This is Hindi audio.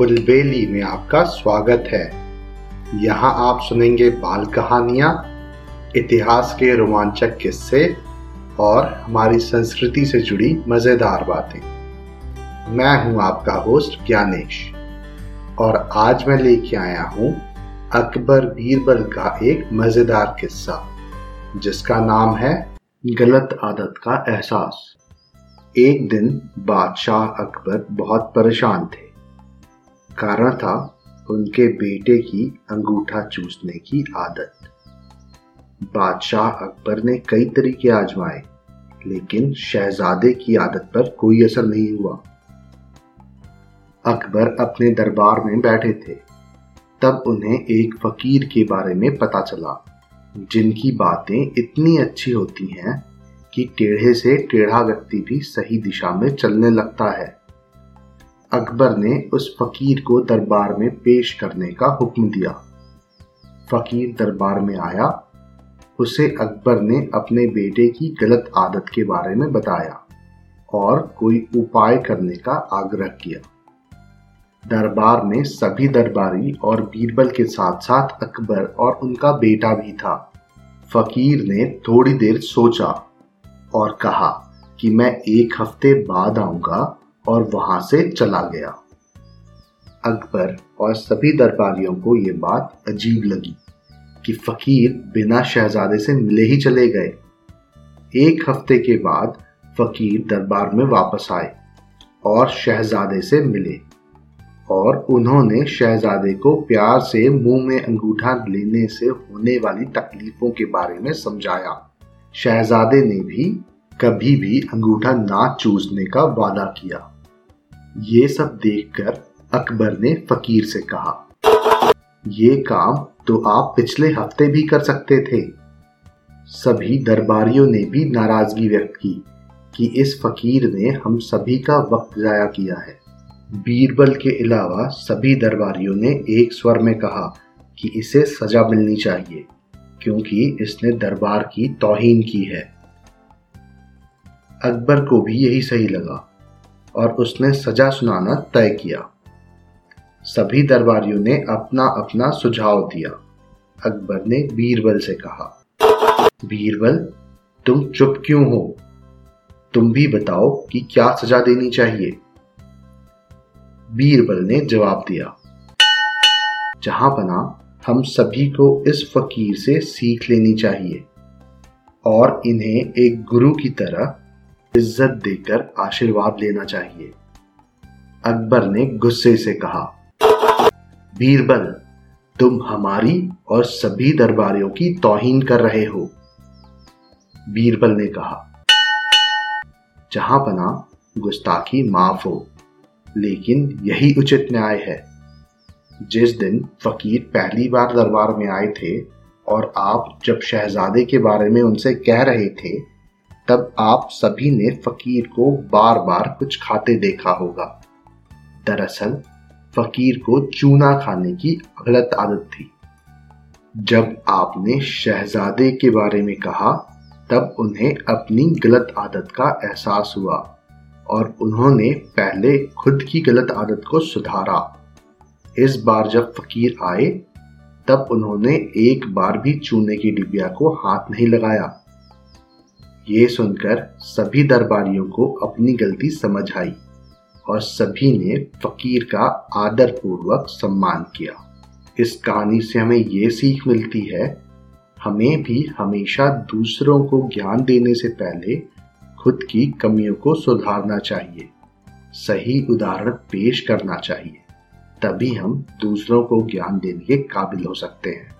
कुलबेली में आपका स्वागत है। यहाँ आप सुनेंगे बाल कहानियाँ, इतिहास के रोमांचक किस्से और हमारी संस्कृति से जुड़ी मज़ेदार बातें। मैं हूँ आपका होस्ट ज्ञानेश और आज मैं लेके आया हूँ अकबर बीरबल का एक मज़ेदार किस्सा, जिसका नाम है गलत आदत का एहसास। एक दिन बादशाह अकबर बहुत परेशान थे। कारण था उनके बेटे की अंगूठा चूसने की आदत। बादशाह अकबर ने कई तरीके आजमाए, लेकिन शहजादे की आदत पर कोई असर नहीं हुआ। अकबर अपने दरबार में बैठे थे। तब उन्हें एक फकीर के बारे में पता चला, जिनकी बातें इतनी अच्छी होती हैं कि टेढ़े से टेढ़ा व्यक्ति भी सही दिशा में चलने लगता है। अकबर ने उस फकीर को दरबार में पेश करने का हुक्म दिया। फकीर दरबार में आया। उसे अकबर ने अपने बेटे की गलत आदत के बारे में बताया और कोई उपाय करने का आग्रह किया। दरबार में सभी दरबारी और बीरबल के साथ साथ अकबर और उनका बेटा भी था। फकीर ने थोड़ी देर सोचा और कहा कि मैं एक हफ़्ते बाद आऊँगा और वहाँ से चला गया। अकबर और सभी दरबारियों को यह बात अजीब लगी कि फकीर बिना शहजादे से मिले ही चले गए। एक हफ़्ते के बाद फकीर दरबार में वापस आए और शहजादे से मिले और उन्होंने शहजादे को प्यार से मुँह में अंगूठा लेने से होने वाली तकलीफों के बारे में समझाया। शहजादे ने भी कभी भी अंगूठा ना चूसने का वादा किया। ये सब देखकर अकबर ने फकीर से कहा, ये काम तो आप पिछले हफ़्ते भी कर सकते थे। सभी दरबारियों ने भी नाराज़गी व्यक्त की कि इस फकीर ने हम सभी का वक्त जाया किया है। बीरबल के अलावा सभी दरबारियों ने एक स्वर में कहा कि इसे सजा मिलनी चाहिए, क्योंकि इसने दरबार की तोहीन की है। अकबर को भी यही सही लगा और उसने सजा सुनाना तय किया। सभी दरबारियों ने अपना अपना सुझाव दिया। अकबर ने बीरबल से कहा, बीरबल, तुम चुप क्यों हो? तुम भी बताओ कि क्या सजा देनी चाहिए? बीरबल ने जवाब दिया, जहाँ बना, हम सभी को इस फकीर से सीख लेनी चाहिए और इन्हें एक गुरु की तरह इज़्ज़त देकर आशीर्वाद लेना चाहिए। अकबर ने गुस्से से कहा बीरबल तुम हमारी और सभी दरबारियों की तोहीन कर रहे हो। बीरबल ने कहा, जहाँ बना गुस्ताखी माफ़ हो, लेकिन यही उचित न्याय है। जिस दिन फकीर पहली बार दरबार में आए थे और आप जब शहजादे के बारे में उनसे कह रहे थे तब आप सभी ने फकीर को बार बार कुछ खाते देखा होगा। दरअसल, फकीर को चूना खाने की गलत आदत थी। जब आपने शहजादे के बारे में कहा, तब उन्हें अपनी गलत आदत का एहसास हुआ और उन्होंने पहले खुद की गलत आदत को सुधारा। इस बार जब फकीर आए, तब उन्होंने एक बार भी चूने की डिबिया को हाथ नहीं लगाया। ये सुनकर सभी दरबारियों को अपनी गलती समझ आई और सभी ने फकीर का आदर पूर्वक सम्मान किया। इस कहानी से हमें ये सीख मिलती है, हमें भी हमेशा दूसरों को ज्ञान देने से पहले खुद की कमियों को सुधारना चाहिए, सही उदाहरण पेश करना चाहिए, तभी हम दूसरों को ज्ञान देने के काबिल हो सकते हैं।